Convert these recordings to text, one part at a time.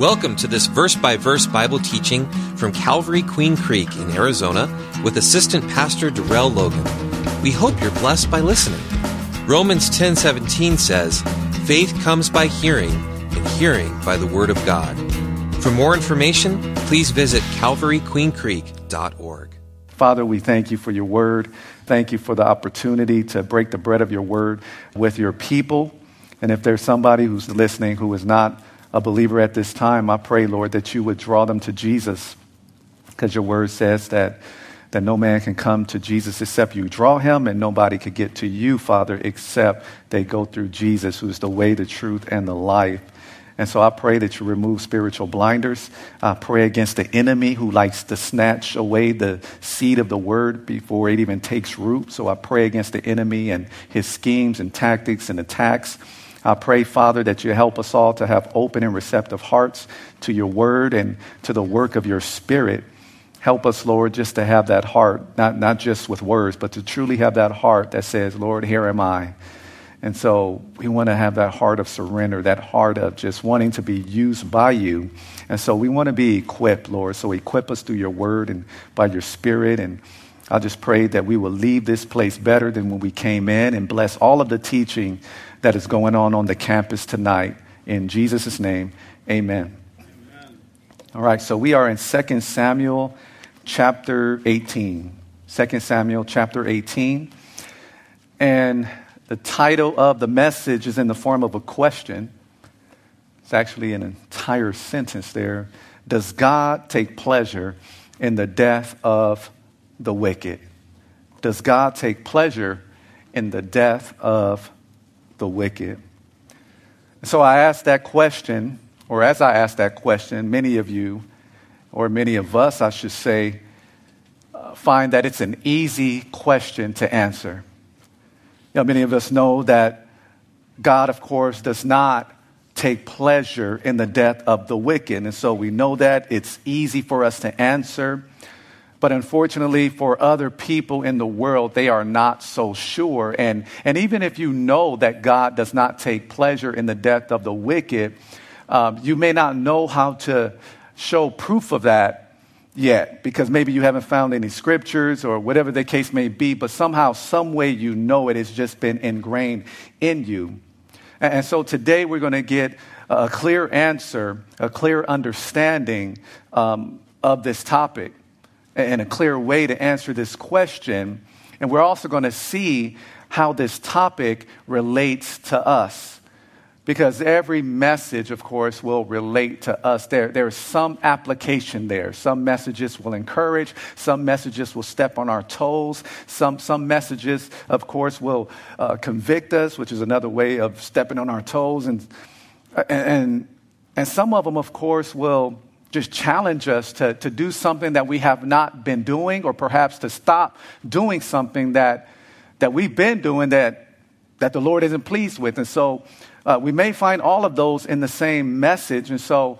Welcome to this verse by verse Bible teaching from Calvary Queen Creek in Arizona with Assistant Pastor Darrell Logan. We hope you're blessed by listening. Romans 10:17 says, "Faith comes by hearing, and hearing by the word of God." For more information, please visit calvaryqueencreek.org. Father, we thank you for your word. Thank you for the opportunity to break the bread of your word with your people. And if there's somebody who's listening who is not a believer at this time, I pray, Lord, that you would draw them to Jesus. Because your word says that, that no man can come to Jesus except you draw him, and nobody could get to you, Father, except they go through Jesus, who is the way, the truth, and the life. And so I pray that you remove spiritual blinders. I pray against the enemy who likes to snatch away the seed of the word before it even takes root. So I pray against the enemy and his schemes and tactics and attacks. I pray, Father, that you help us all to have open and receptive hearts to your word and to the work of your spirit. Help us, Lord, just to have that heart, not, not just with words, but to truly have that heart that says, Lord, here am I. And so we want to have that heart of surrender, that heart of just wanting to be used by you. And so we want to be equipped, Lord. So equip us through your word and by your spirit. And I just pray that we will leave this place better than when we came in and bless all of the teaching that is going on on the campus tonight. In Jesus' name, amen. amen. All right, so we are in 2 Samuel chapter 18. 2 Samuel chapter 18. And the title of the message is in the form of a question. It's actually an entire sentence there. Does God take pleasure in the death of the wicked? Does God take pleasure in the death of the wicked? So I asked that question, or as I asked that question, many of you, or many of us, I should say, uh, find that it's an easy question to answer. You know, many of us know that God, of course, does not take pleasure in the death of the wicked. And so we know that it's easy for us to answer. But unfortunately, for other people in the world, they are not so sure. And, and even if you know that God does not take pleasure in the death of the wicked, um, you may not know how to show proof of that yet because maybe you haven't found any scriptures or whatever the case may be, but somehow, some way you know it has just been ingrained in you. And, and so today we're going to get a clear answer, a clear understanding um, of this topic and a clear way to answer this question. And we're also going to see how this topic relates to us. Because every message, of course, will relate to us. There, there's some application there. Some messages will encourage, some messages will step on our toes, some, some messages, of course, will uh, convict us, which is another way of stepping on our toes. And, and, and some of them, of course, will just challenge us to, to do something that we have not been doing, or perhaps to stop doing something that, that we've been doing that, that the Lord isn't pleased with. And so uh, we may find all of those in the same message. And so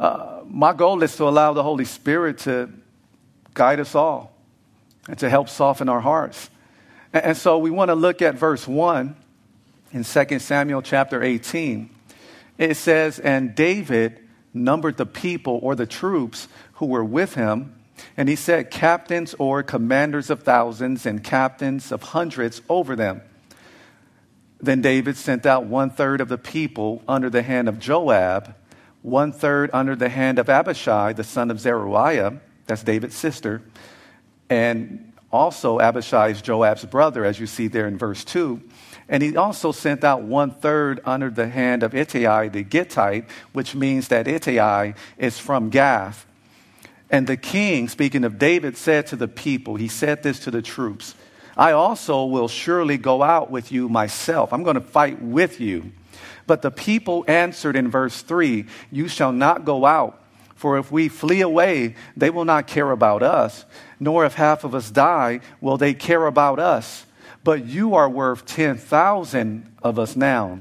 uh, my goal is to allow the Holy Spirit to guide us all and to help soften our hearts. And, and so we want to look at verse 1 in 2 Samuel chapter 18. It says, And David numbered the people or the troops who were with him. And he set captains or commanders of thousands and captains of hundreds over them. Then David sent out one third of the people under the hand of Joab, one third under the hand of Abishai, the son of Zeruiah, that's David's sister, and also Abishai is Joab's brother, as you see there in verse 2. And he also sent out one third under the hand of Ittai the Gittite, which means that Ittai is from Gath. And the king, speaking of David, said to the people, he said this to the troops I also will surely go out with you myself. I'm going to fight with you. But the people answered in verse 3 You shall not go out, for if we flee away, they will not care about us, nor if half of us die, will they care about us but you are worth 10,000 of us now.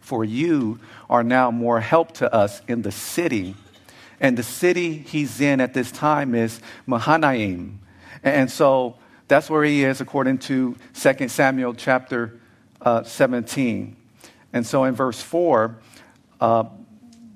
For you are now more help to us in the city. And the city he's in at this time is Mahanaim. And so that's where he is according to 2 Samuel chapter uh, 17. And so in verse 4, uh,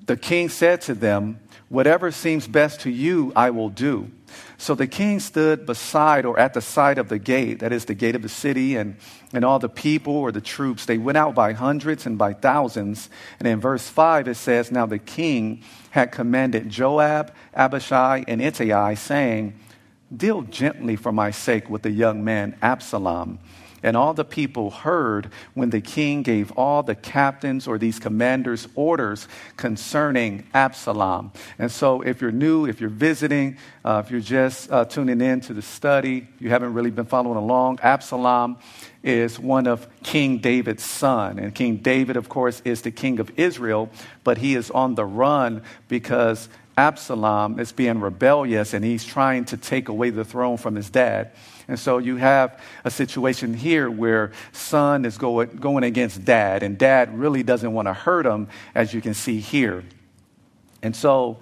the king said to them, Whatever seems best to you, I will do. So the king stood beside or at the side of the gate, that is the gate of the city, and, and all the people or the troops, they went out by hundreds and by thousands. And in verse 5, it says, Now the king had commanded Joab, Abishai, and Ittai, saying, Deal gently for my sake with the young man Absalom. And all the people heard when the king gave all the captains or these commanders orders concerning Absalom. And so, if you're new, if you're visiting, uh, if you're just uh, tuning in to the study, you haven't really been following along, Absalom is one of King David's son. And King David, of course, is the king of Israel, but he is on the run because Absalom is being rebellious and he's trying to take away the throne from his dad. And so you have a situation here where son is going, going against dad, and dad really doesn't want to hurt him, as you can see here. And so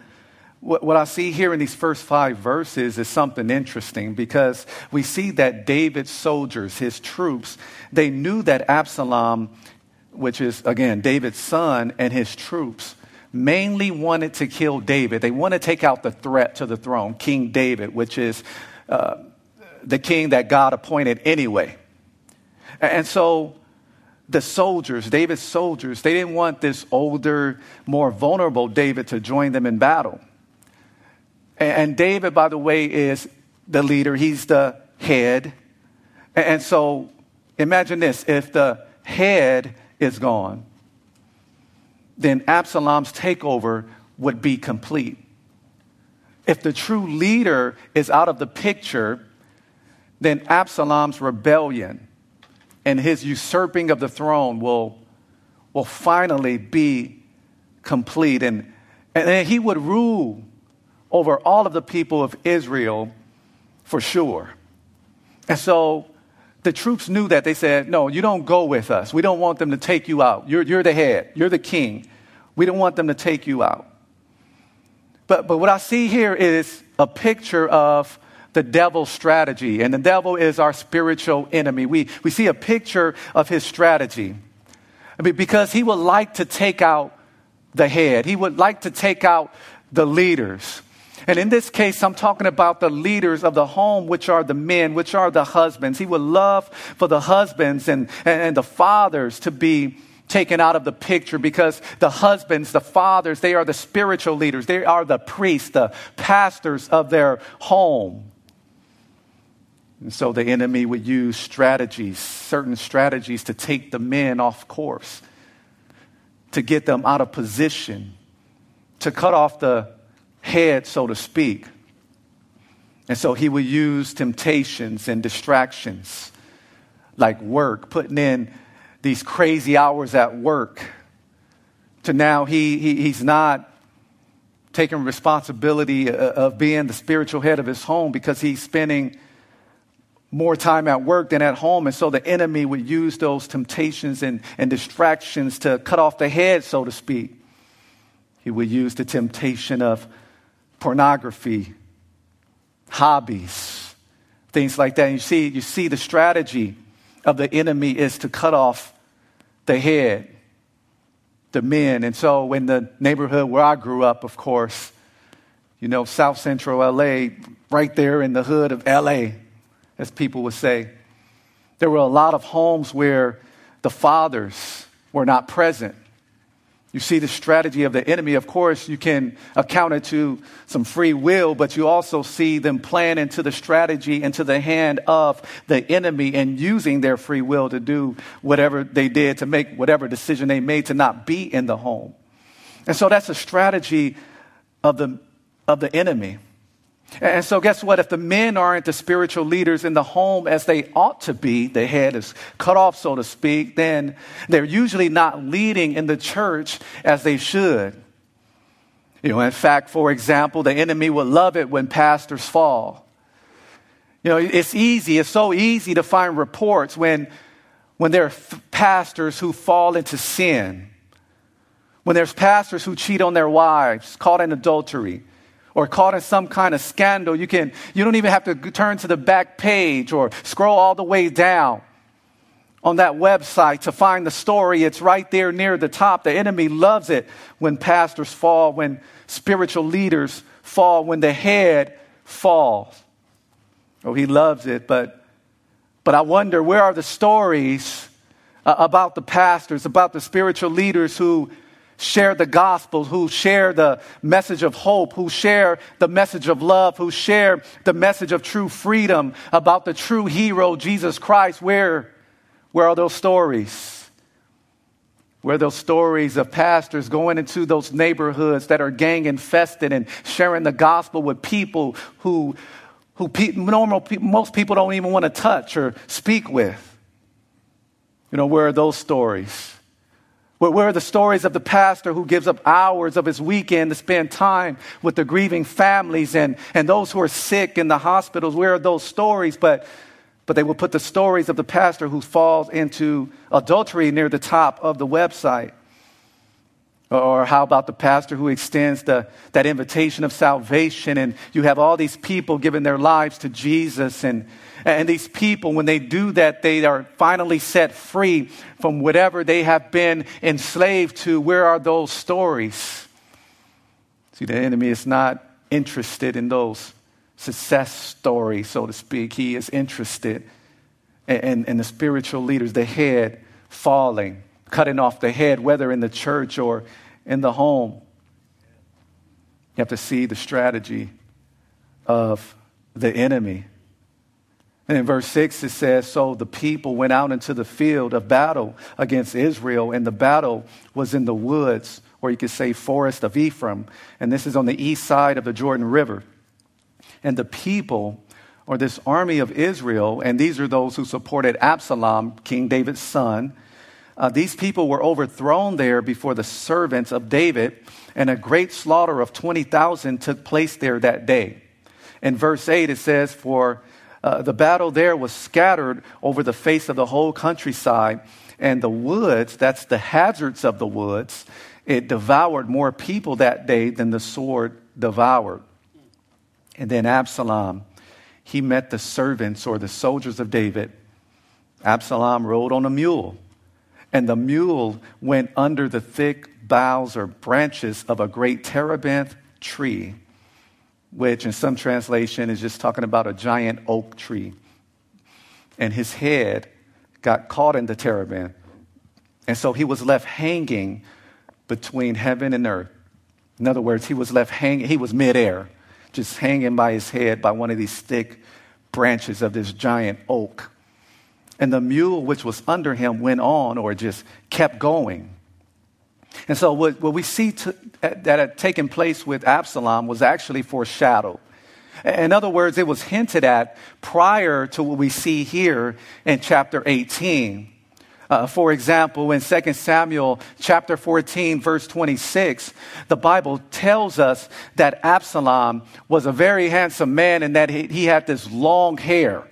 what, what I see here in these first five verses is something interesting because we see that David's soldiers, his troops, they knew that Absalom, which is, again, David's son, and his troops, mainly wanted to kill David. They want to take out the threat to the throne, King David, which is uh, the king that God appointed anyway. And so the soldiers, David's soldiers, they didn't want this older, more vulnerable David to join them in battle. And David, by the way, is the leader, he's the head. And so imagine this if the head is gone, then Absalom's takeover would be complete. If the true leader is out of the picture, then Absalom's rebellion and his usurping of the throne will, will finally be complete. And, and he would rule over all of the people of Israel for sure. And so the troops knew that. They said, No, you don't go with us. We don't want them to take you out. You're, you're the head, you're the king. We don't want them to take you out. But, but what I see here is a picture of the devil's strategy. And the devil is our spiritual enemy. We, we see a picture of his strategy. I mean, because he would like to take out the head, he would like to take out the leaders. And in this case, I'm talking about the leaders of the home, which are the men, which are the husbands. He would love for the husbands and, and the fathers to be taken out of the picture because the husbands, the fathers, they are the spiritual leaders. They are the priests, the pastors of their home. And so the enemy would use strategies, certain strategies to take the men off course, to get them out of position, to cut off the head, so to speak. And so he would use temptations and distractions like work, putting in these crazy hours at work, to now he, he he's not taking responsibility uh, of being the spiritual head of his home because he's spending more time at work than at home. And so the enemy would use those temptations and, and distractions to cut off the head, so to speak. He would use the temptation of pornography, hobbies, things like that. And you see, you see the strategy of the enemy is to cut off the head, the men. And so in the neighborhood where I grew up, of course, you know, South Central LA, right there in the hood of LA, as people would say. There were a lot of homes where the fathers were not present. You see the strategy of the enemy. Of course, you can account it to some free will, but you also see them playing into the strategy, into the hand of the enemy, and using their free will to do whatever they did, to make whatever decision they made to not be in the home. And so that's a strategy of the, of the enemy. And so, guess what? If the men aren't the spiritual leaders in the home as they ought to be, the head is cut off, so to speak, then they're usually not leading in the church as they should. You know, in fact, for example, the enemy would love it when pastors fall. You know, it's easy, it's so easy to find reports when, when there are pastors who fall into sin, when there's pastors who cheat on their wives, caught in adultery or caught in some kind of scandal, you can you don't even have to turn to the back page or scroll all the way down on that website to find the story. It's right there near the top. The enemy loves it when pastors fall, when spiritual leaders fall, when the head falls. Oh, he loves it, but, but I wonder where are the stories uh, about the pastors, about the spiritual leaders who share the gospel, who share the message of hope, who share the message of love, who share the message of true freedom, about the true hero, Jesus Christ. Where, where are those stories? Where are those stories of pastors going into those neighborhoods that are gang infested and sharing the gospel with people who, who pe- normal pe- most people don't even want to touch or speak with? You know, where are those stories? Where, where are the stories of the pastor who gives up hours of his weekend to spend time with the grieving families and, and those who are sick in the hospitals? Where are those stories? But but they will put the stories of the pastor who falls into adultery near the top of the website. Or how about the pastor who extends the, that invitation of salvation, and you have all these people giving their lives to Jesus, and, and these people, when they do that, they are finally set free from whatever they have been enslaved to. Where are those stories? See, the enemy is not interested in those success story, so to speak. He is interested in, in, in, the spiritual leaders, the head falling, cutting off the head, whether in the church or in the home. You have to see the strategy of the enemy. And in verse 6, it says So the people went out into the field of battle against Israel, and the battle was in the woods, or you could say forest of Ephraim. And this is on the east side of the Jordan River and the people or this army of Israel, and these are those who supported Absalom, King David's son. Uh, these people were overthrown there before the servants of David, and a great slaughter of 20,000 took place there that day. In verse 8, it says, For uh, the battle there was scattered over the face of the whole countryside, and the woods, that's the hazards of the woods, it devoured more people that day than the sword devoured. And then Absalom, he met the servants or the soldiers of David. Absalom rode on a mule, and the mule went under the thick boughs or branches of a great terebinth tree, which in some translation is just talking about a giant oak tree. And his head got caught in the terebinth. And so he was left hanging between heaven and earth. In other words, he was left hanging, he was midair just hanging by his head by one of these thick branches of this giant oak. And the mule which was under him went on or just kept going. And so, what, what we see to, that had taken place with Absalom was actually foreshadowed. In other words, it was hinted at prior to what we see here in chapter 18. Uh, for example, in 2 Samuel chapter 14, verse 26, the Bible tells us that Absalom was a very handsome man and that he, he had this long hair.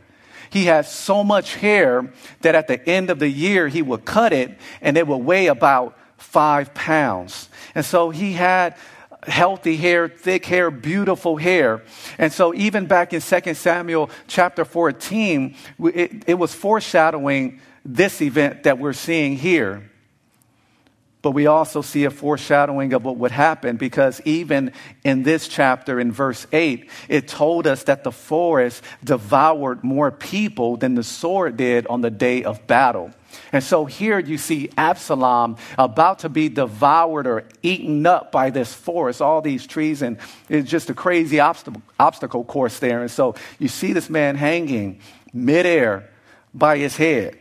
He had so much hair that at the end of the year he would cut it and it would weigh about five pounds. And so he had healthy hair, thick hair, beautiful hair. And so even back in 2 Samuel chapter 14, it, it was foreshadowing this event that we're seeing here. But we also see a foreshadowing of what would happen because even in this chapter, in verse 8, it told us that the forest devoured more people than the sword did on the day of battle. And so here you see Absalom about to be devoured or eaten up by this forest, all these trees, and it's just a crazy obstacle, obstacle course there. And so you see this man hanging midair by his head.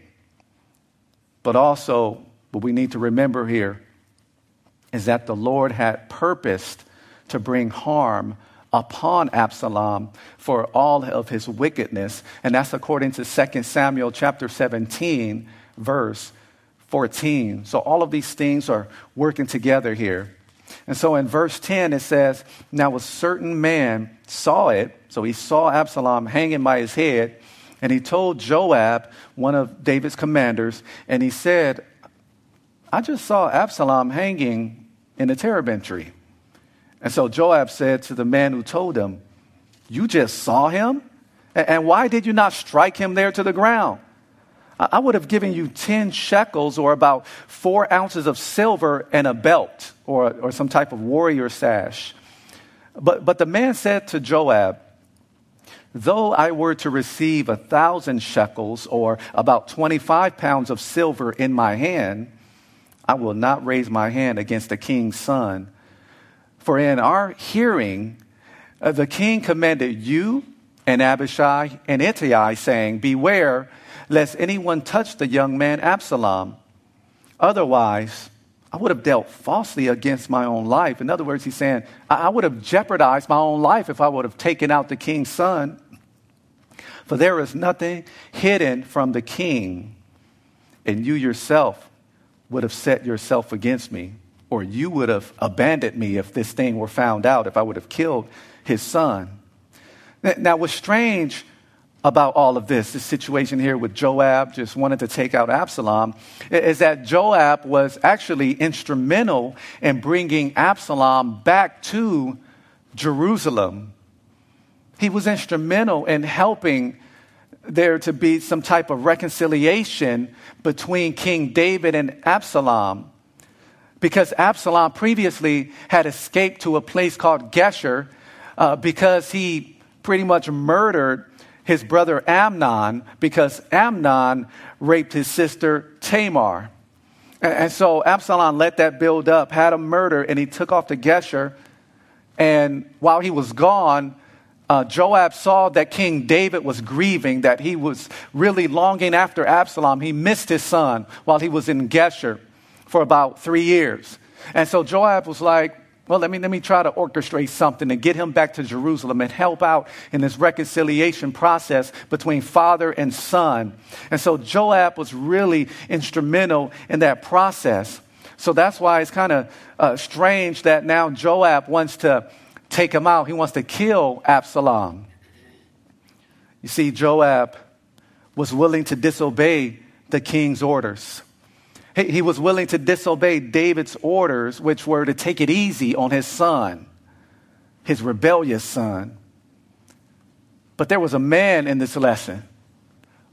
But also, what we need to remember here is that the Lord had purposed to bring harm upon Absalom for all of his wickedness. And that's according to 2 Samuel chapter 17, verse 14. So all of these things are working together here. And so in verse 10, it says, Now a certain man saw it. So he saw Absalom hanging by his head. And he told Joab, one of David's commanders, and he said, I just saw Absalom hanging in a terebinth tree. And so Joab said to the man who told him, You just saw him? And why did you not strike him there to the ground? I would have given you 10 shekels or about four ounces of silver and a belt or, or some type of warrior sash. But, but the man said to Joab, Though I were to receive a thousand shekels or about 25 pounds of silver in my hand, I will not raise my hand against the king's son. For in our hearing, uh, the king commanded you and Abishai and Ittai, saying, Beware lest anyone touch the young man Absalom. Otherwise, I would have dealt falsely against my own life. In other words, he's saying, I would have jeopardized my own life if I would have taken out the king's son. For there is nothing hidden from the king, and you yourself would have set yourself against me, or you would have abandoned me if this thing were found out, if I would have killed his son. Now, what's strange about all of this, this situation here with Joab just wanted to take out Absalom, is that Joab was actually instrumental in bringing Absalom back to Jerusalem. He was instrumental in helping there to be some type of reconciliation between King David and Absalom. Because Absalom previously had escaped to a place called Geshur uh, because he pretty much murdered his brother Amnon because Amnon raped his sister Tamar. And, so Absalom let that build up, had him murder, and he took off to Geshur. And while he was gone, uh, Joab saw that King David was grieving, that he was really longing after Absalom. He missed his son while he was in Geshur for about three years. And so Joab was like, well, let me, let me try to orchestrate something and get him back to Jerusalem and help out in this reconciliation process between father and son. And so Joab was really instrumental in that process. So that's why it's kind of uh, strange that now Joab wants to take him out. He wants to kill Absalom. You see, Joab was willing to disobey the king's orders. He, was willing to disobey David's orders, which were to take it easy on his son, his rebellious son. But there was a man in this lesson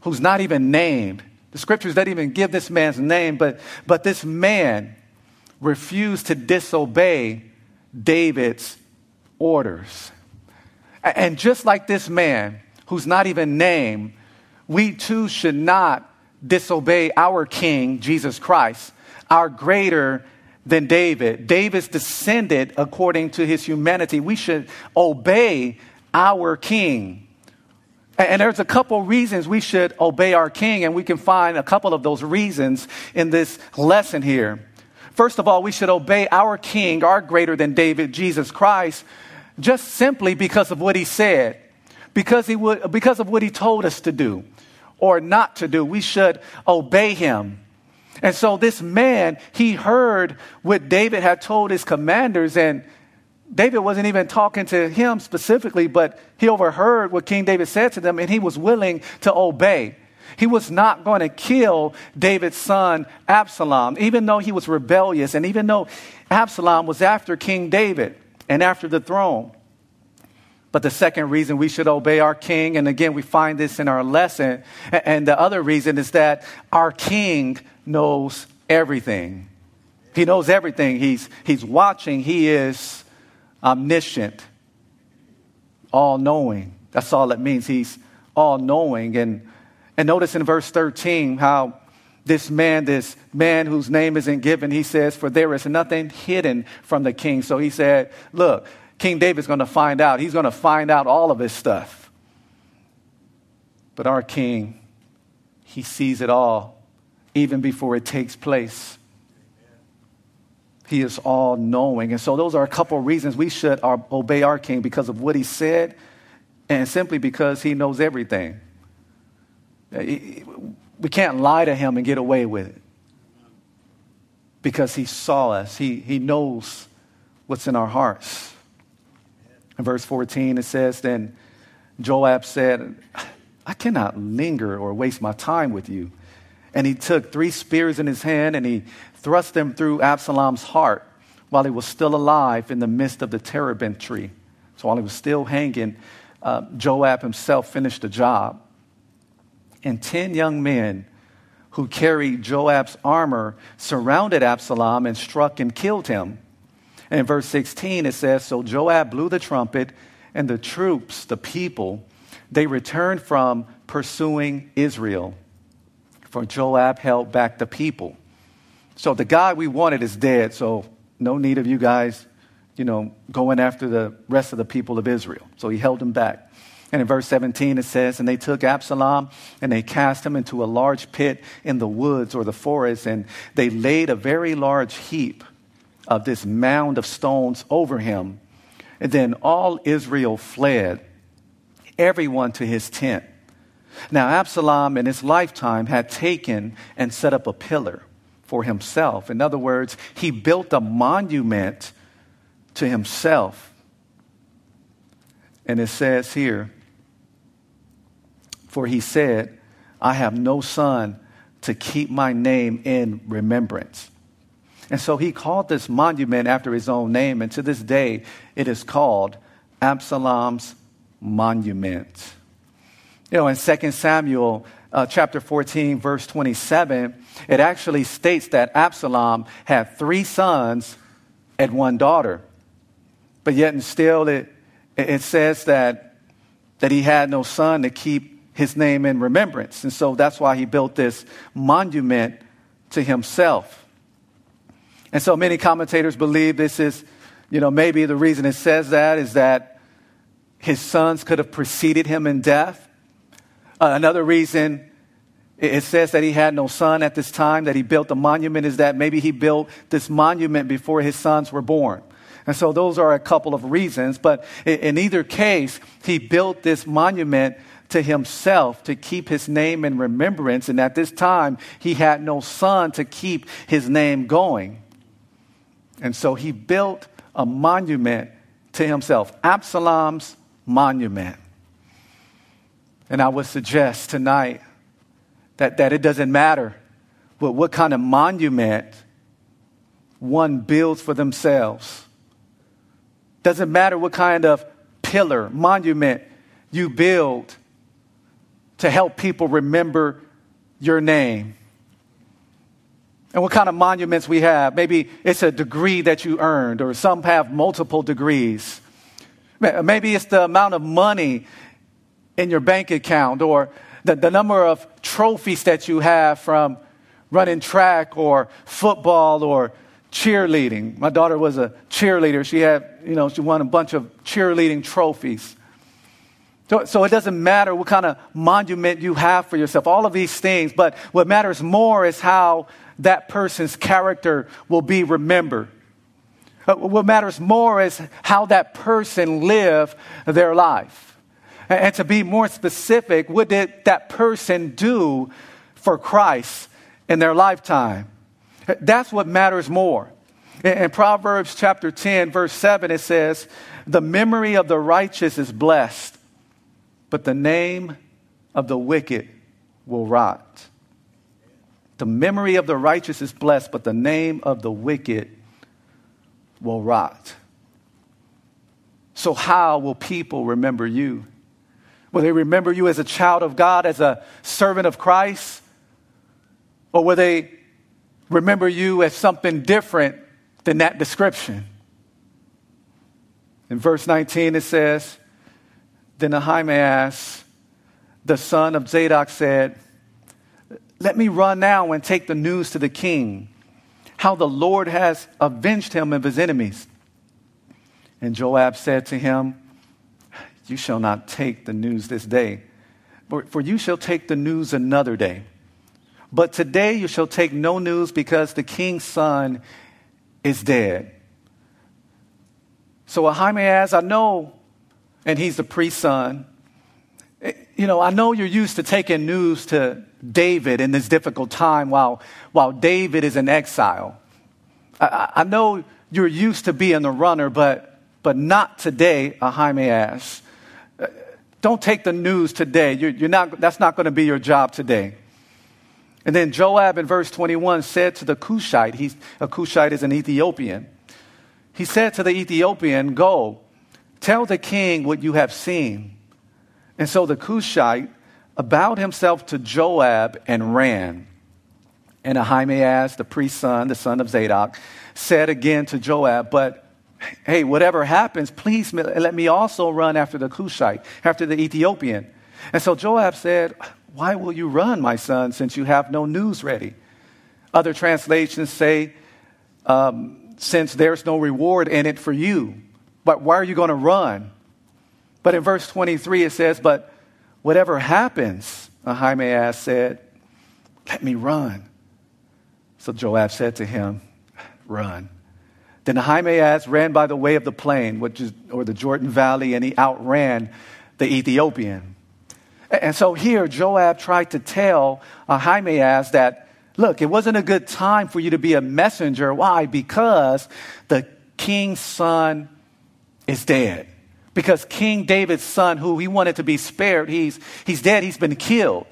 who's not even named. The scriptures don't even give this man's name, but, but this man refused to disobey David's orders. And just like this man, who's not even named, we too should not disobey our King, Jesus Christ, our greater than David. David's descended according to his humanity. We should obey our King. And there's a couple reasons we should obey our King, and we can find a couple of those reasons in this lesson here. First of all, we should obey our King, our greater than David, Jesus Christ, just simply because of what he said, because, he would, because of what he told us to do or not to do. We should obey him. And so this man, he heard what David had told his commanders, and David wasn't even talking to him specifically, but he overheard what King David said to them, and he was willing to obey. He was not going to kill David's son Absalom, even though he was rebellious, and even though Absalom was after King David and after the throne. But the second reason we should obey our king, and again, we find this in our lesson, and the other reason is that our king knows everything. He knows everything. He's, he's watching. He is omniscient, all knowing. That's all it means. He's all knowing. And, and notice in verse 13 how this man, this man whose name isn't given, he says, For there is nothing hidden from the king. So he said, Look, King David's going to find out. He's going to find out all of his stuff. But our king, he sees it all even before it takes place. He is all knowing. And so, those are a couple of reasons we should obey our king because of what he said and simply because he knows everything. We can't lie to him and get away with it because he saw us, he, he knows what's in our hearts. In verse 14, it says, Then Joab said, I cannot linger or waste my time with you. And he took three spears in his hand and he thrust them through Absalom's heart while he was still alive in the midst of the terebinth tree. So while he was still hanging, uh, Joab himself finished the job. And ten young men who carried Joab's armor, surrounded Absalom and struck and killed him. And in verse 16, it says So Joab blew the trumpet, and the troops, the people, they returned from pursuing Israel. For Joab held back the people. So the guy we wanted is dead, so no need of you guys, you know, going after the rest of the people of Israel. So he held them back. And in verse 17 it says, And they took Absalom and they cast him into a large pit in the woods or the forest, and they laid a very large heap of this mound of stones over him. And then all Israel fled, everyone to his tent. Now, Absalom in his lifetime had taken and set up a pillar for himself. In other words, he built a monument to himself. And it says here, for he said, I have no son to keep my name in remembrance. And so he called this monument after his own name, and to this day it is called Absalom's Monument. You know, in 2 Samuel uh, chapter 14, verse 27, it actually states that Absalom had three sons and one daughter. But yet, and still, it, it says that, that he had no son to keep his name in remembrance. And so that's why he built this monument to himself. And so many commentators believe this is, you know, maybe the reason it says that is that his sons could have preceded him in death. Uh, another reason it says that he had no son at this time, that he built the monument, is that maybe he built this monument before his sons were born. And so those are a couple of reasons. But in either case, he built this monument to himself to keep his name in remembrance. And at this time, he had no son to keep his name going. And so he built a monument to himself, Absalom's monument. And I would suggest tonight that, that it doesn't matter what, what kind of monument one builds for themselves. Doesn't matter what kind of pillar, monument you build to help people remember your name. And what kind of monuments we have. Maybe it's a degree that you earned, or some have multiple degrees. Maybe it's the amount of money in your bank account, or the, the number of trophies that you have from running track, or football, or cheerleading. My daughter was a cheerleader. She had, you know, she won a bunch of cheerleading trophies. So, so, it doesn't matter what kind of monument you have for yourself, all of these things, but what matters more is how that person's character will be remembered. Uh, what matters more is how that person lived their life. And to be more specific, what did that person do for Christ in their lifetime? That's what matters more. In Proverbs chapter 10, verse 7, it says, The memory of the righteous is blessed but the name of the wicked will rot. The memory of the righteous is blessed, but the name of the wicked will rot. So, how will people remember you? Will they remember you as a child of God, as a servant of Christ? Or will they remember you as something different than that description? In verse 19, it says, then Ahimaaz, the son of Zadok, said, Let me run now and take the news to the king, how the Lord has avenged him of his enemies. And Joab said to him, You shall not take the news this day, for you shall take the news another day. But today you shall take no news because the king's son is dead. So Ahimaaz, I know and he's the priest's son. You know, I know you're used to taking news to David in this difficult time while, while David is in exile. I, I know you're used to being the runner, but, but not today, Ahimaaz. Don't take the news today. You're, you're not, that's not going to be your job today. And then Joab in verse 21 said to the Cushite, he's, a Cushite is an Ethiopian. He said to the Ethiopian, Go, Tell the king what you have seen. And so the Cushite bowed himself to Joab and ran. And Ahimaaz, the priest's son, the son of Zadok, said again to Joab, But hey, whatever happens, please let me also run after the Cushite, after the Ethiopian. And so Joab said, Why will you run, my son, since you have no news ready? Other translations say, um, Since there's no reward in it for you, but why are you going to run? But in verse 23, it says, But whatever happens, Ahimaaz said, Let me run. So Joab said to him, Run. Then Ahimaaz ran by the way of the plain, which is, or the Jordan Valley, and he outran the Ethiopian. And so here, Joab tried to tell Ahimaaz that, look, it wasn't a good time for you to be a messenger. Why? Because the king's son is dead. Because King David's son, who he wanted to be spared, he's, he's dead, he's been killed.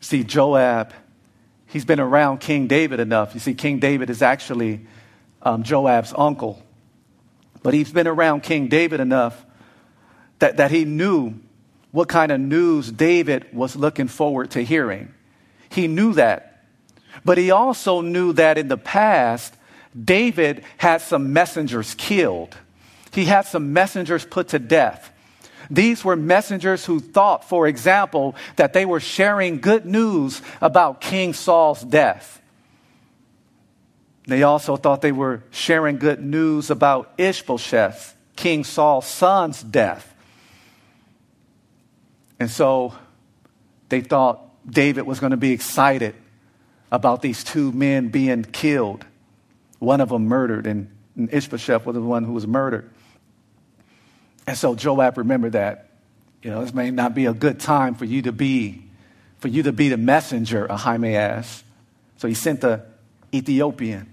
See, Joab, he's been around King David enough. You see, King David is actually um, Joab's uncle. But he's been around King David enough that, that he knew what kind of news David was looking forward to hearing. He knew that. But he also knew that in the past, David had some messengers killed. He had some messengers put to death. These were messengers who thought, for example, that they were sharing good news about King Saul's death. They also thought they were sharing good news about Ishbosheth, King Saul's son's death. And so they thought David was going to be excited about these two men being killed, one of them murdered, and Ishbosheth was the one who was murdered. And so Joab remembered that, you know, this may not be a good time for you to be, for you to be the messenger, Ahimaaz. So he sent the Ethiopian.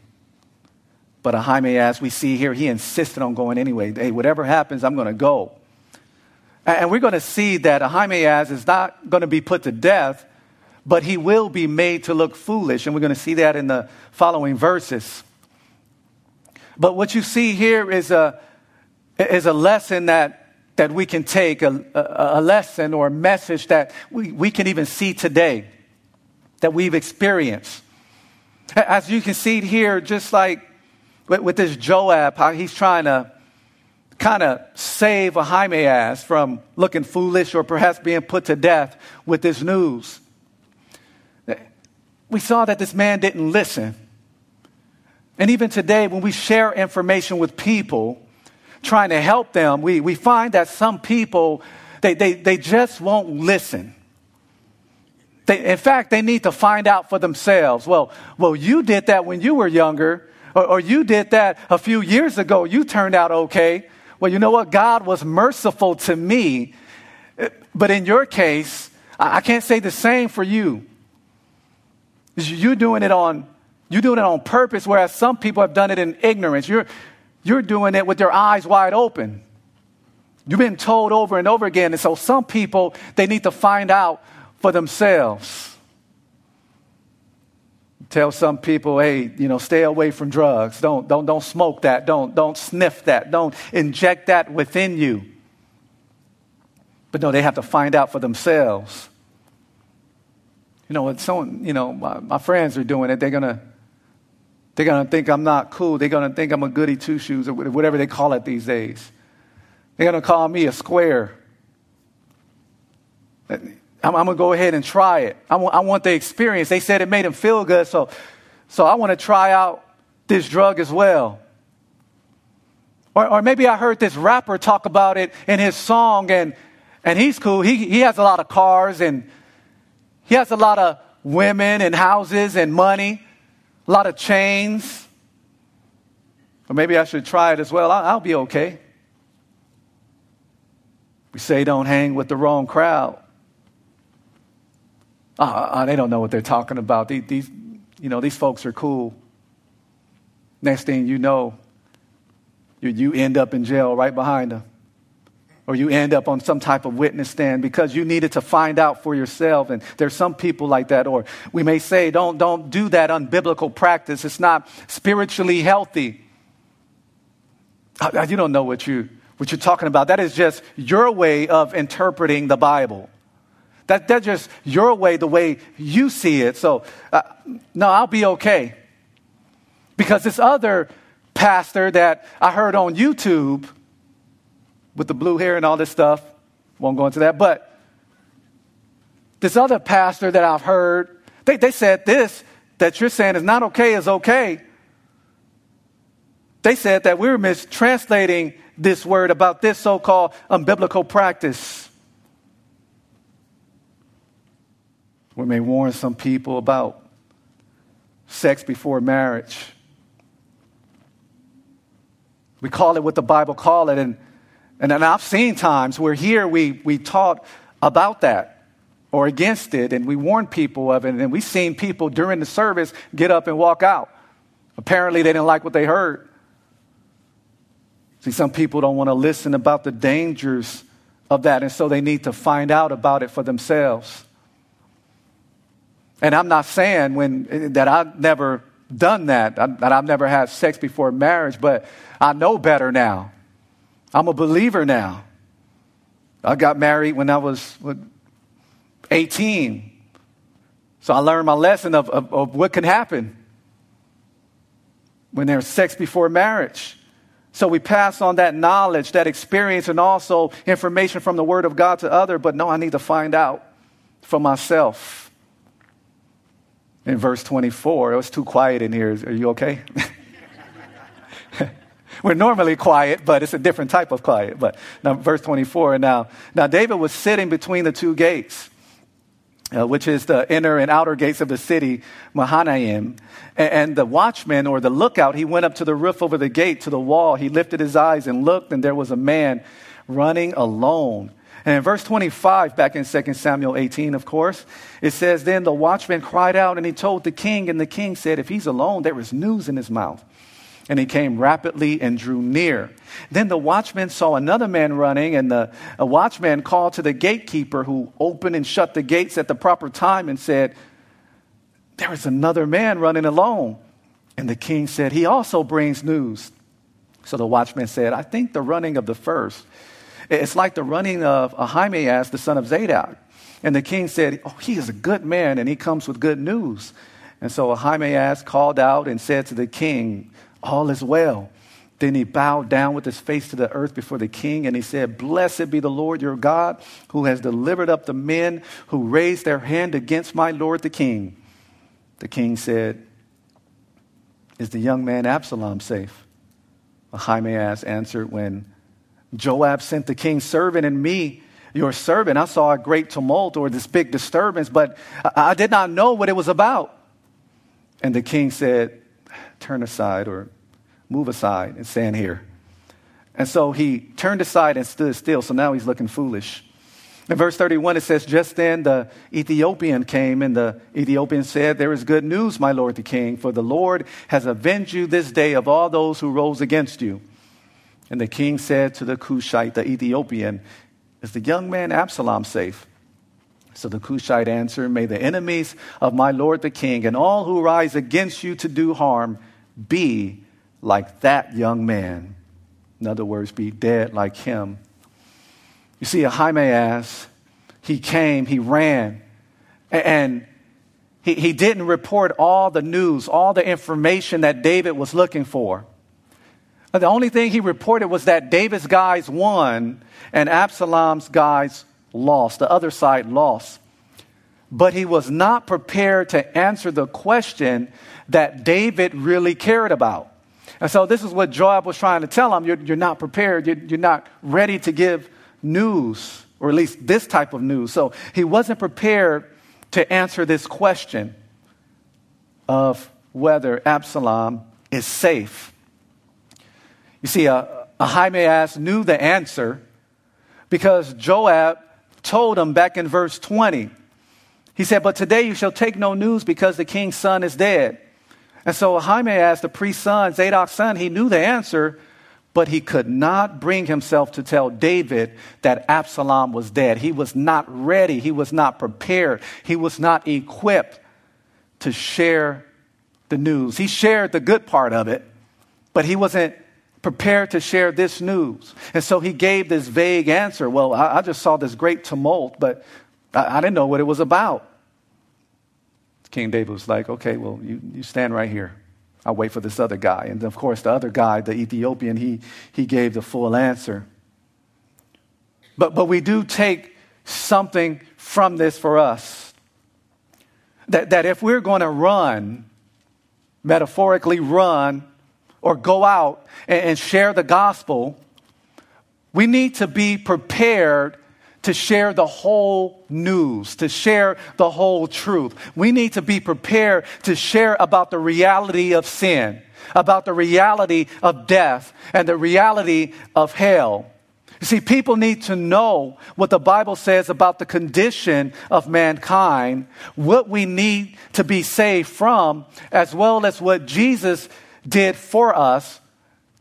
But Ahimaaz, we see here, he insisted on going anyway. Hey, whatever happens, I'm going to go. And we're going to see that Ahimaaz is not going to be put to death, but he will be made to look foolish. And we're going to see that in the following verses. But what you see here is a, is a lesson that, that we can take, a, a, lesson or a message that we, we can even see today, that we've experienced. As you can see here, just like with, with this Joab, how he's trying to kind of save Ahimaaz from looking foolish or perhaps being put to death with this news. We saw that this man didn't listen. And even today, when we share information with people, trying to help them, we, we find that some people, they, they, they just won't listen. They, in fact, they need to find out for themselves. Well, well, you did that when you were younger, or, or you did that a few years ago. You turned out okay. Well, you know what? God was merciful to me. But in your case, I can't say the same for you. You're doing it on, you're doing it on purpose, whereas some people have done it in ignorance. You're, you're doing it with your eyes wide open. You've been told over and over again. And so some people, they need to find out for themselves tell some people, hey, you know, stay away from drugs. Don't, don't, don't smoke that. Don't, don't sniff that. Don't inject that within you. But no, they have to find out for themselves. You know, when someone, you know, my, my friends are doing it, they're gonna they're gonna think I'm not cool. They're gonna think I'm a goody two shoes or whatever they call it these days. They're gonna call me a square. I'm, I'm going to go ahead and try it. I want, I want the experience. They said it made them feel good, so, so I want to try out this drug as well. Or, or maybe I heard this rapper talk about it in his song, and, and he's cool. He, he has a lot of cars, and he has a lot of women and houses and money, a lot of chains. Or maybe I should try it as well. I'll, I'll be okay. We say don't hang with the wrong crowd. Uh, uh, they don't know what they're talking about. These, these, you know, these folks are cool. Next thing you know, you, you end up in jail right behind them. Or you end up on some type of witness stand because you needed to find out for yourself. And there's some people like that. Or we may say, don't, don't do that unbiblical practice. It's not spiritually healthy. You don't know what, you, what you're talking about. That is just your way of interpreting the Bible. That, that's just your way, the way you see it. So, uh, no, I'll be okay. Because this other pastor that I heard on YouTube with the blue hair and all this stuff, won't go into that, but this other pastor that I've heard, they, they said this that you're saying is not okay is okay. They said that we were mistranslating this word about this so called unbiblical practice. We may warn some people about sex before marriage. We call it what the Bible call it, and, and, and I've seen times where here we, we taught about that or against it, and we warn people of it, and we've seen people during the service get up and walk out. Apparently, they didn't like what they heard. See, some people don't want to listen about the dangers of that, and so they need to find out about it for themselves. And I'm not saying when, eh, that I've never done that, that I've never had sex before marriage, but I know better now. I'm a believer now. I got married when I was what, 18. So I learned my lesson of, of, of what can happen when there's sex before marriage. So we pass on that knowledge, that experience, and also information from the Word of God to other. But no, I need to find out for myself. In verse 24, it was too quiet in here. Are you okay? We're normally quiet, but it's a different type of quiet. But now, verse 24. Now, now David was sitting between the two gates uh, which is the inner and outer gates of the city, Mahanaim. And, and the watchman or the lookout, he went up to the roof over the gate to the wall. He lifted his eyes and looked, and there was a man running alone. And in verse 25, back in 2 Samuel 18, of course, it says, Then the watchman cried out and he told the king, and the king said, If he's alone, there is news in his mouth. And he came rapidly and drew near. Then the watchman saw another man running, and the watchman called to the gatekeeper who opened and shut the gates at the proper time and said, There is another man running alone. And the king said, He also brings news. So the watchman said, I think the running of the first. It's like the running of Ahimaaz, the son of Zadok. And the king said, Oh, he is a good man, and he comes with good news. And so Ahimaaz called out and said to the king, all is well. Then he bowed down with his face to the earth before the king and he said, Blessed be the Lord your God, who has delivered up the men who raised their hand against my Lord the king. The king said, Is the young man Absalom safe? Ahimaaz answered, When Joab sent the king's servant and me, your servant, I saw a great tumult or this big disturbance, but I did not know what it was about. And the king said, Turn aside or move aside and stand here. And so he turned aside and stood still. So now he's looking foolish. In verse 31, it says, Just then the Ethiopian came, and the Ethiopian said, There is good news, my lord the king, for the Lord has avenged you this day of all those who rose against you. And the king said to the Cushite, the Ethiopian, Is the young man Absalom safe? So the Cushite answered, May the enemies of my lord the king and all who rise against you to do harm be like that young man. In other words, be dead like him. You see, Ahimaaz, he came, he ran, and he, he didn't report all the news, all the information that David was looking for. The only thing he reported was that David's guys won and Absalom's guys lost, the other side lost. But he was not prepared to answer the question that David really cared about. And so this is what Joab was trying to tell him. You're, you're not prepared. You're, you're not ready to give news, or at least this type of news. So he wasn't prepared to answer this question of whether Absalom is safe. You see, uh, knew the answer because Joab told him back in verse 20. He said, But today you shall take no news because the king's son is dead. And so Ahimaaz, the priest's son, Zadok's son, he knew the answer, but he could not bring himself to tell David that Absalom was dead. He was not ready. He was not prepared. He was not equipped to share the news. He shared the good part of it, but he wasn't prepared to share this news. And so he gave this vague answer. Well, I, I just saw this great tumult, but I, I didn't know what it was about. King David was like, okay, well, you, you stand right here. I'll wait for this other guy. And of course, the other guy, the Ethiopian, he, he gave the full answer. But, but we do take something from this for us. That, that if we're going to run, metaphorically run, or go out and, and share the gospel, we need to be prepared to share the whole news, to share the whole truth. We need to be prepared to share about the reality of sin, about the reality of death, and the reality of hell. You see, people need to know what the Bible says about the condition of mankind, what we need to be saved from, as well as what Jesus did for us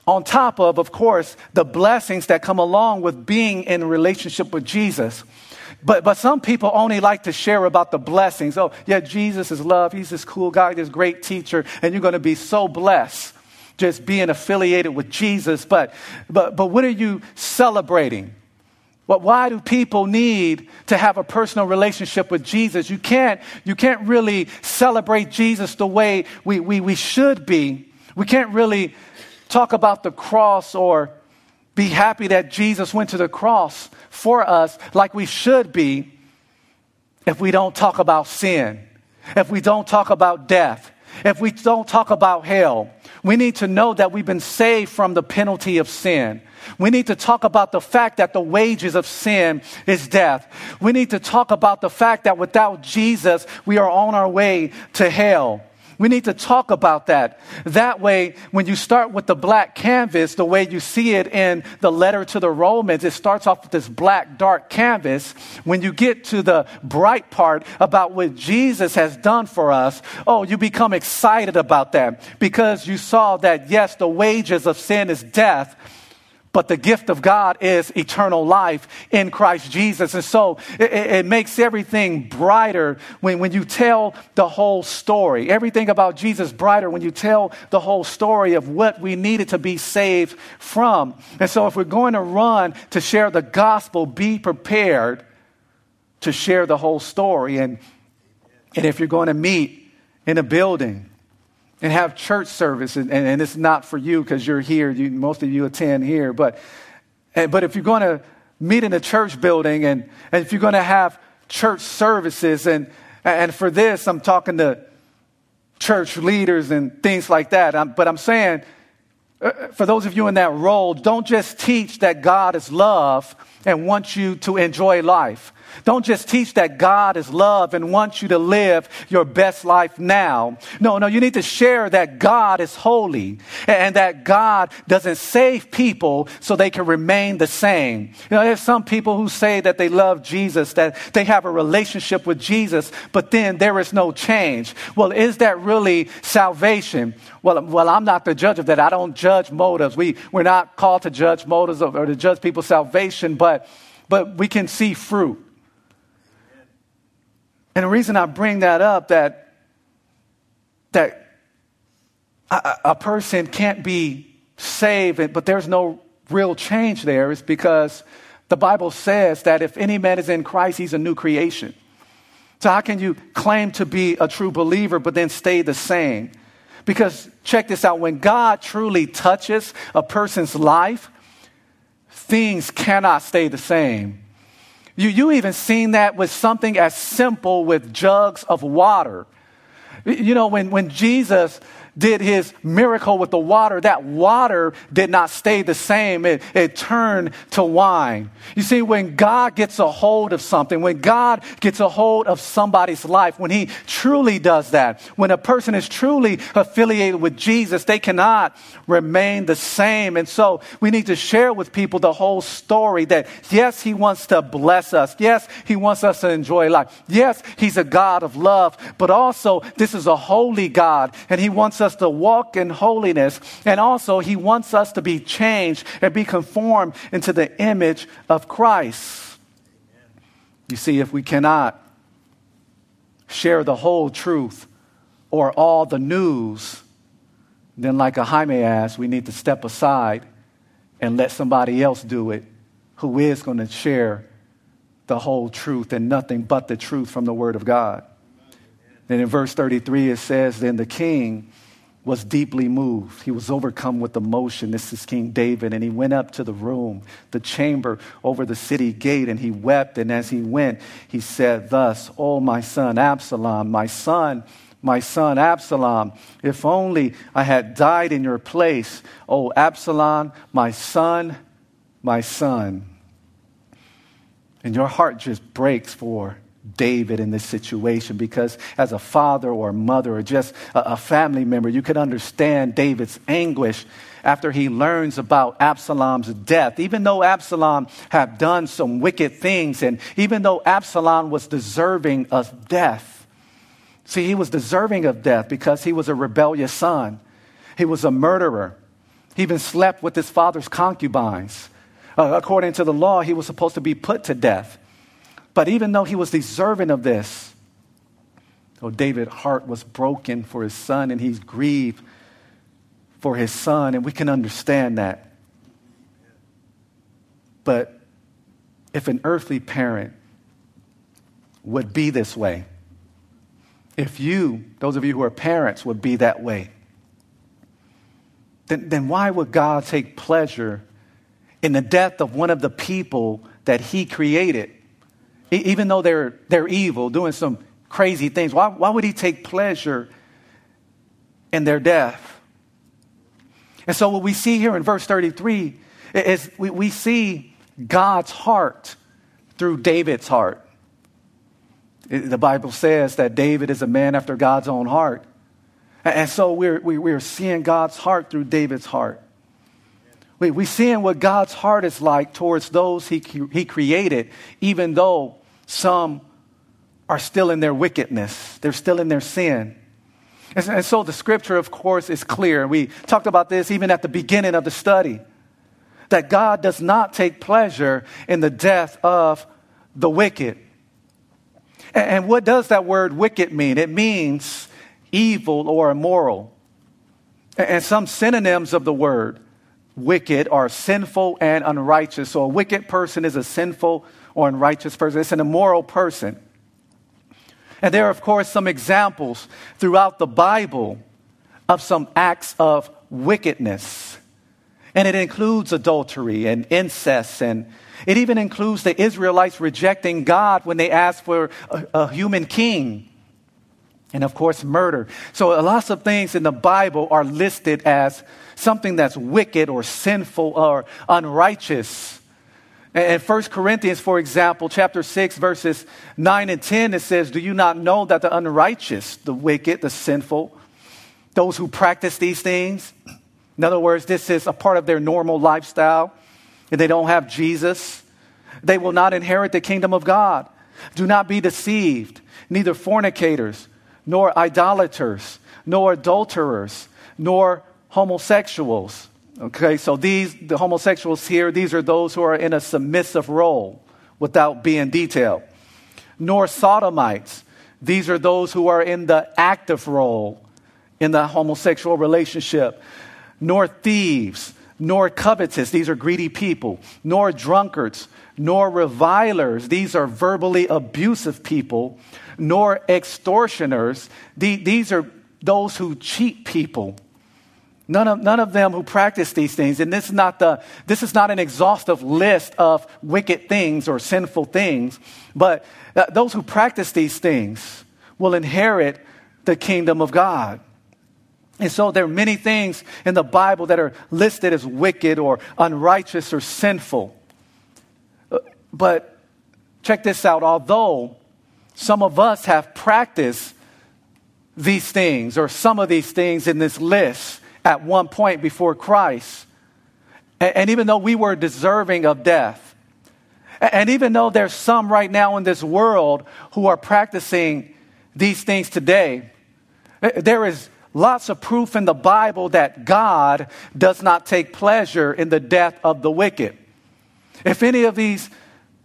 on top of, of course, the blessings that come along with being in relationship with Jesus. But, but some people only like to share about the blessings. Oh, yeah, Jesus is love. He's this cool guy, this great teacher, and you're going to be so blessed just being affiliated with Jesus. But, but, but what are you celebrating? But why do people need to have a personal relationship with Jesus? You can't, you can't really celebrate Jesus the way we, we, we should be. We can't really talk about the cross or be happy that Jesus went to the cross for us like we should be if we don't talk about sin, if we don't talk about death, if we don't talk about hell. We need to know that we've been saved from the penalty of sin. We need to talk about the fact that the wages of sin is death. We need to talk about the fact that without Jesus, we are on our way to hell. We need to talk about that. That way, when you start with the black canvas, the way you see it in the letter to the Romans, it starts off with this black, dark canvas. When you get to the bright part about what Jesus has done for us, oh, you become excited about that because you saw that, yes, the wages of sin is death but the gift of God is eternal life in Christ Jesus. And so it, it, makes everything brighter when, when you tell the whole story. Everything about Jesus brighter when you tell the whole story of what we needed to be saved from. And so if we're going to run to share the gospel, be prepared to share the whole story. And, and if you're going to meet in a building, and have church service. And, and, it's not for you because you're here. You, most of you attend here. But, but if you're going to meet in a church building and, and if you're going to have church services, and, and for this, I'm talking to church leaders and things like that. I'm, but I'm saying, uh, for those of you in that role, don't just teach that God is love and wants you to enjoy life. Don't just teach that God is love and wants you to live your best life now. No, no, you need to share that God is holy and that God doesn't save people so they can remain the same. You know, there's some people who say that they love Jesus, that they have a relationship with Jesus, but then there is no change. Well, is that really salvation? Well, well, I'm not the judge of that. I don't judge motives. We, we're not called to judge motives or to judge people's salvation, but, but we can see fruit. And the reason I bring that up that that a, a person can't be saved, but there's no real change there is because the Bible says that if any man is in Christ, he's a new creation. So, how can you claim to be a true believer but then stay the same? Because check this out when God truly touches a person's life, things cannot stay the same. You, you even seen that with something as simple with jugs of water. You know, when, when Jesus did his miracle with the water, that water did not stay the same. It, it turned to wine. You see, when God gets a hold of something, when God gets a hold of somebody's life, when he truly does that, when a person is truly affiliated with Jesus, they cannot remain the same. And so we need to share with people the whole story that yes, he wants to bless us. Yes, he wants us to enjoy life. Yes, he's a God of love, but also this is a holy God and he wants us us to walk in holiness. And also, He wants us to be changed and be conformed into the image of Christ. You see, if we cannot share the whole truth or all the news, then, like Ahimaaz, we need to step aside and let somebody else do it who is going to share the whole truth and nothing but the truth from the Word of God. Then in verse 33, it says, Then the king was deeply moved. He was overcome with emotion. This is King David. And he went up to the room, the chamber over the city gate, and he wept. And as he went, he said, Thus, O my son Absalom, my son, my son Absalom, if only I had died in your place. O Absalom, my son, my son. And your heart just breaks for David in this situation because, as a father or mother or just a, family member, you could understand David's anguish after he learns about Absalom's death. Even though Absalom had done some wicked things, and even though Absalom was deserving of death, see, he was deserving of death because he was a rebellious son, he was a murderer, he even slept with his father's concubines. Uh, according to the law, he was supposed to be put to death. But even though he was deserving of this, though David's heart was broken for his son and he's grieved for his son, and we can understand that. But if an earthly parent would be this way, if you, those of you who are parents, would be that way, then, then why would God take pleasure in the death of one of the people that He created? Even though they're, they're evil, doing some crazy things, why, why would he take pleasure in their death? And so, what we see here in verse 33 is we, we see God's heart through David's heart. The Bible says that David is a man after God's own heart. And so we're, we're seeing God's heart through David's heart. We, we seeing what God's heart is like towards those he, he created, even though some are still in their wickedness, they're still in their sin. And, and so the scripture, of course, is clear. We talked about this even at the beginning of the study that God does not take pleasure in the death of the wicked. And, and what does that word wicked mean? It means evil or immoral. And, and some synonyms of the word wicked are sinful and unrighteous. So a wicked person is a sinful or unrighteous person, it's an immoral person. And there are, of course, some examples throughout the Bible of some acts of wickedness. And it includes adultery and incest, and it even includes the Israelites rejecting God when they asked for a, a human king. And of course, murder. So, lots of things in the Bible are listed as something that's wicked or sinful or unrighteous. In 1 Corinthians, for example, chapter 6, verses 9 and 10, it says, Do you not know that the unrighteous, the wicked, the sinful, those who practice these things, in other words, this is a part of their normal lifestyle, and they don't have Jesus, they will not inherit the kingdom of God. Do not be deceived, neither fornicators, nor idolaters, nor adulterers, nor homosexuals. Okay, so these, the homosexuals here, these are those who are in a submissive role without being detailed. Nor sodomites. These are those who are in the active role in the homosexual relationship. Nor thieves, nor covetous. These are greedy people. Nor drunkards, nor revilers. These are verbally abusive people. Nor extortioners. These are those who cheat people None of, none of them who practice these things, and this is, not the, this is not an exhaustive list of wicked things or sinful things, but uh, those who practice these things will inherit the kingdom of God. And so there are many things in the Bible that are listed as wicked or unrighteous or sinful. Uh, but check this out although some of us have practiced these things or some of these things in this list, at one point before Christ. And, even though we were deserving of death, and even though there's some right now in this world who are practicing these things today, there is lots of proof in the Bible that God does not take pleasure in the death of the wicked. If any of these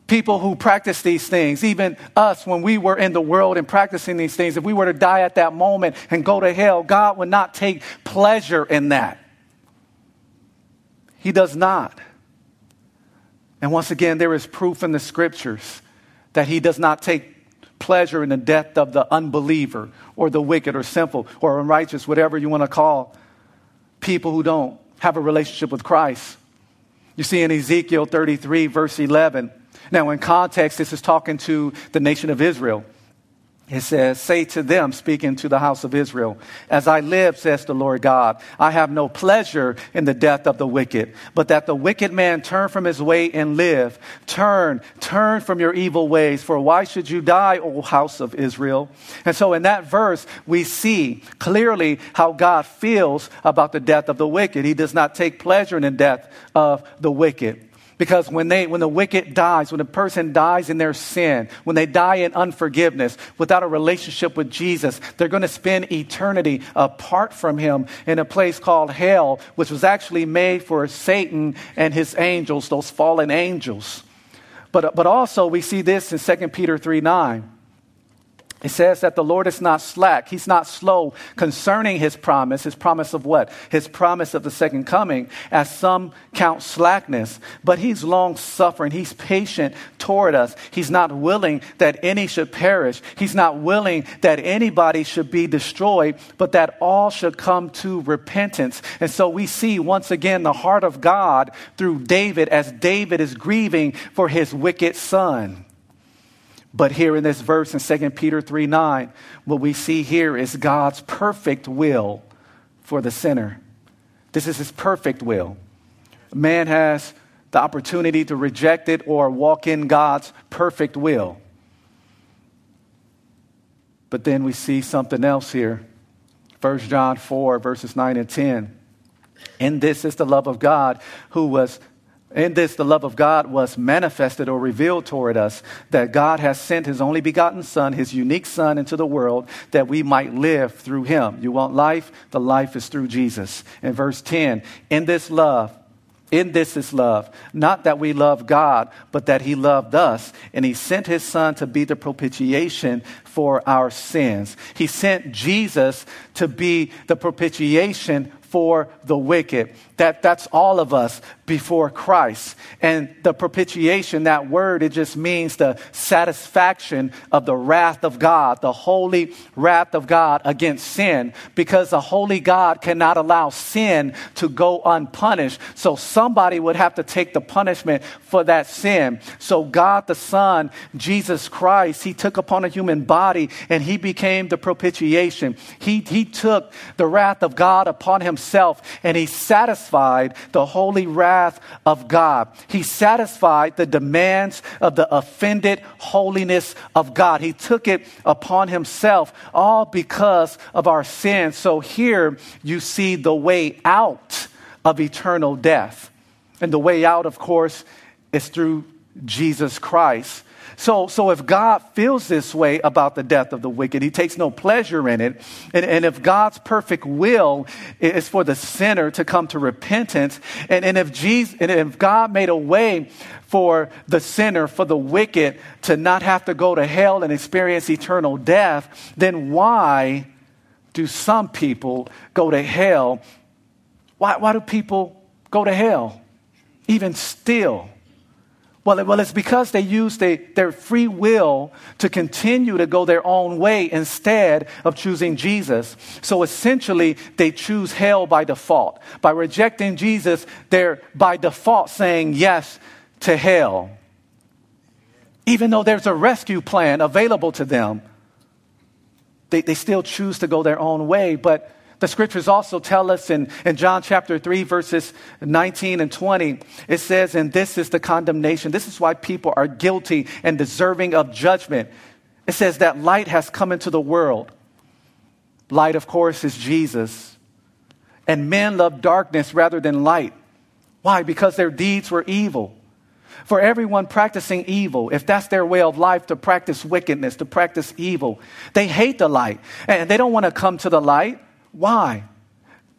people who practice these things, even us when we were in the world and practicing these things, if we were to die at that moment and go to hell, God would not take pleasure in that. He does not. And once again, there is proof in the scriptures that he does not take pleasure in the death of the unbeliever or the wicked or sinful or unrighteous, whatever you want to call people who don't have a relationship with Christ. You see in Ezekiel 33, verse 11. Now, in context, this is talking to the nation of Israel. It says, Say to them, speaking to the house of Israel, As I live, says the Lord God, I have no pleasure in the death of the wicked, but that the wicked man turn from his way and live. Turn, turn from your evil ways, for why should you die, O house of Israel? And so in that verse, we see clearly how God feels about the death of the wicked. He does not take pleasure in the death of the wicked. Because when, they, when the wicked dies, when a person dies in their sin, when they die in unforgiveness, without a relationship with Jesus, they're going to spend eternity apart from Him in a place called hell, which was actually made for Satan and his angels, those fallen angels. But, but also, we see this in 2 Peter 3 9. It says that the Lord is not slack. He's not slow concerning his promise. His promise of what? His promise of the second coming, as some count slackness. But he's long suffering. He's patient toward us. He's not willing that any should perish. He's not willing that anybody should be destroyed, but that all should come to repentance. And so we see once again the heart of God through David as David is grieving for his wicked son. But here in this verse in 2 Peter 3 9, what we see here is God's perfect will for the sinner. This is his perfect will. Man has the opportunity to reject it or walk in God's perfect will. But then we see something else here. 1 John 4, verses 9 and 10. In this is the love of God, who was in this, the love of God was manifested or revealed toward us that God has sent his only begotten Son, his unique Son, into the world that we might live through him. You want life? The life is through Jesus. In verse 10, in this love, in this is love, not that we love God, but that He loved us, and He sent His Son to be the propitiation for our sins. He sent Jesus to be the propitiation for the wicked. That, that's all of us before Christ. And the propitiation, that word, it just means the satisfaction of the wrath of God, the holy wrath of God against sin, because a holy God cannot allow sin to go unpunished. So somebody would have to take the punishment for that sin. So God the Son, Jesus Christ, He took upon a human body and He became the propitiation. He, he took the wrath of God upon Himself and He satisfied satisfied the holy wrath of God. He satisfied the demands of the offended holiness of God. He took it upon himself, all because of our sins. So here you see the way out of eternal death. And the way out, of course, is through Jesus Christ. So, so if God feels this way about the death of the wicked, he takes no pleasure in it. And, and if God's perfect will is for the sinner to come to repentance, and, and, if Jesus, and if God made a way for the sinner, for the wicked to not have to go to hell and experience eternal death, then why do some people go to hell? Why, why do people go to hell? Even still. Well, well, it's because they use they, their free will to continue to go their own way instead of choosing Jesus. So essentially, they choose hell by default. By rejecting Jesus, they're by default saying yes to hell. Even though there's a rescue plan available to them, they, they still choose to go their own way. But the scriptures also tell us in, in John chapter 3, verses 19 and 20, it says, And this is the condemnation. This is why people are guilty and deserving of judgment. It says that light has come into the world. Light, of course, is Jesus. And men love darkness rather than light. Why? Because their deeds were evil. For everyone practicing evil, if that's their way of life, to practice wickedness, to practice evil, they hate the light and they don't want to come to the light. Why?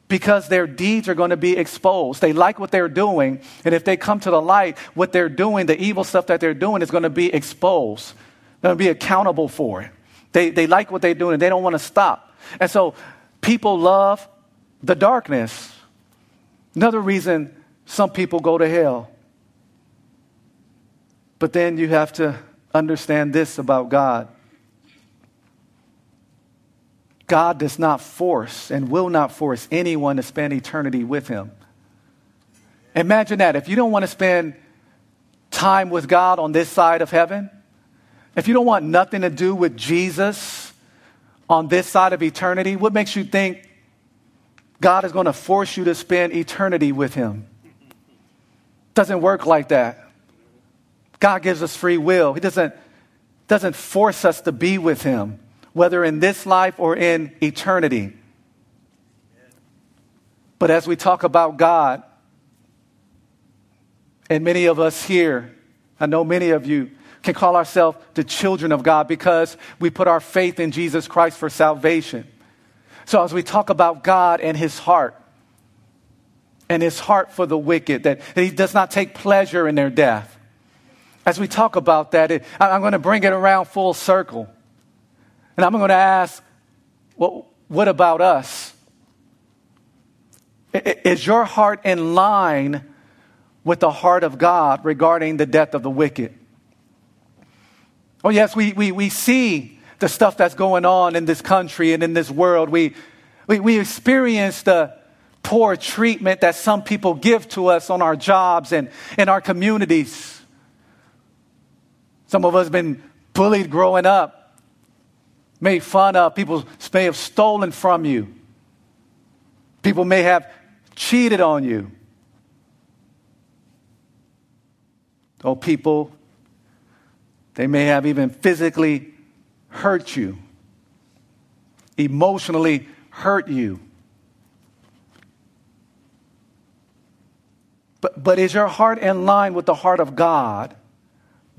Because their deeds are going to be exposed. They like what they're doing, and if they come to the light, what they're doing, the evil stuff that they're doing, is going to be exposed. They're going to be accountable for it. They, they like what they're doing, and they don't want to stop. And so people love the darkness. Another reason some people go to hell. But then you have to understand this about God God does not force and will not force anyone to spend eternity with Him. Imagine that. If you don't want to spend time with God on this side of heaven, if you don't want nothing to do with Jesus on this side of eternity, what makes you think God is going to force you to spend eternity with Him? Doesn't work like that. God gives us free will. He doesn't, doesn't force us to be with Him whether in this life or in eternity. But as we talk about God, and many of us here, I know many of you, can call ourselves the children of God because we put our faith in Jesus Christ for salvation. So as we talk about God and his heart, and his heart for the wicked, that he does not take pleasure in their death. As we talk about that, it, I'm going to bring it around full circle. And I'm going to ask, well, what about us? Is your heart in line with the heart of God regarding the death of the wicked? Oh, yes, we, we, we see the stuff that's going on in this country and in this world. We, we, we experience the poor treatment that some people give to us on our jobs and in our communities. Some of us have been bullied growing up made fun of, people may have stolen from you, people may have cheated on you. Oh, people, they may have even physically hurt you, emotionally hurt you. But, but is your heart in line with the heart of God?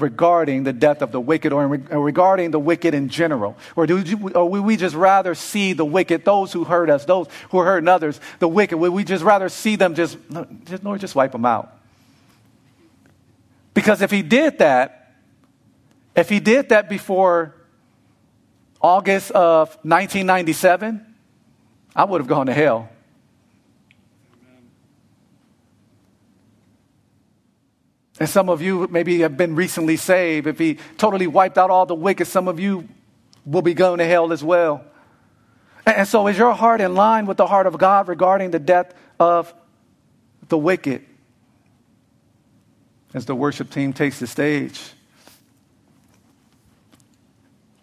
Regarding the death of the wicked or uh, regarding the wicked in general? Or, do you, or would we just rather see the wicked, those who hurt us, those who are hurting others, the wicked, would we just rather see them just, just, Lord, just wipe them out? Because if he did that, if he did that before August of 1997, I would have gone to hell. And some of you maybe have been recently saved. If he totally wiped out all the wicked, some of you will be going to hell as well. And so, is your heart in line with the heart of God regarding the death of the wicked? As the worship team takes the stage.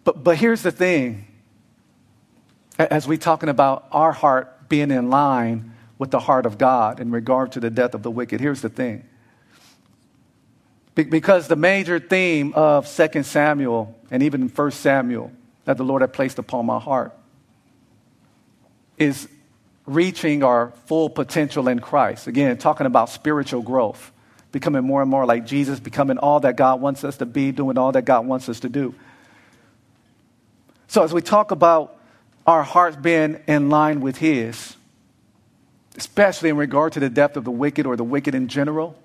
But, but here's the thing as we're talking about our heart being in line with the heart of God in regard to the death of the wicked, here's the thing because the major theme of 2 Samuel and even 1 Samuel that the Lord had placed upon my heart is reaching our full potential in Christ. Again, talking about spiritual growth, becoming more and more like Jesus, becoming all that God wants us to be, doing all that God wants us to do. So, as we talk about our hearts being in line with His, especially in regard to the death of the wicked or the wicked in general,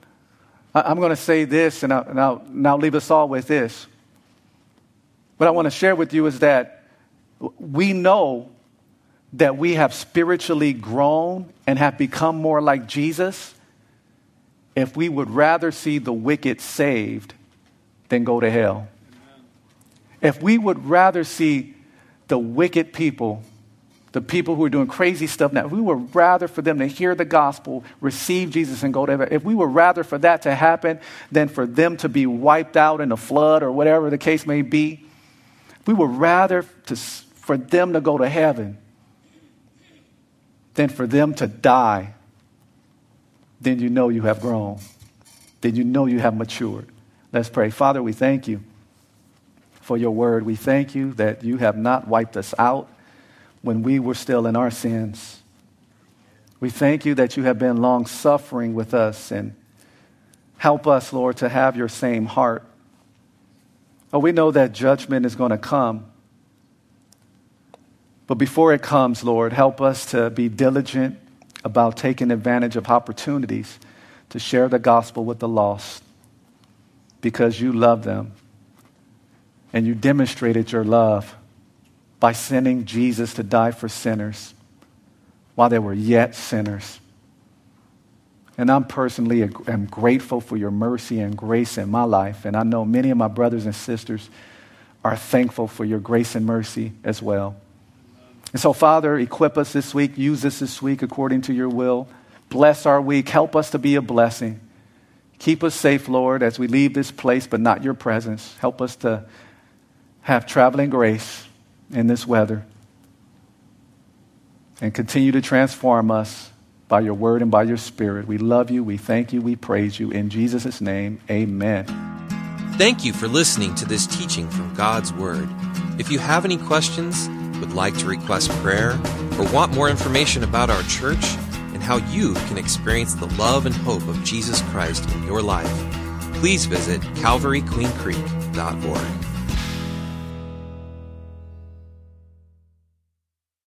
I'm going to say this, and I'll, and, I'll, and I'll leave us all with this. What I want to share with you is that we know that we have spiritually grown and have become more like Jesus if we would rather see the wicked saved than go to hell. If we would rather see the wicked people the people who are doing crazy stuff now, if we would rather for them to hear the gospel, receive Jesus, and go to heaven, if we would rather for that to happen than for them to be wiped out in a flood or whatever the case may be, we would rather to, for them to go to heaven than for them to die, then you know you have grown. Then you know you have matured. Let's pray. Father, we thank you for your word. We thank you that you have not wiped us out when we were still in our sins. We thank you that you have been long suffering with us and help us, Lord, to have your same heart. Oh, we know that judgment is going to come. But before it comes, Lord, help us to be diligent about taking advantage of opportunities to share the gospel with the lost because you love them and you demonstrated your love by sending Jesus to die for sinners while they were yet sinners. And I'm personally am grateful for your mercy and grace in my life. And I know many of my brothers and sisters are thankful for your grace and mercy as well. And so, Father, equip us this week. Use us this week according to your will. Bless our week. Help us to be a blessing. Keep us safe, Lord, as we leave this place, but not your presence. Help us to have traveling grace in this weather and continue to transform us by your word and by your spirit. We love you, we thank you, we praise you. In Jesus' name, amen. Thank you for listening to this teaching from God's Word. If you have any questions, would like to request prayer, or want more information about our church and how you can experience the love and hope of Jesus Christ in your life, please visit calvaryqueencreek.org.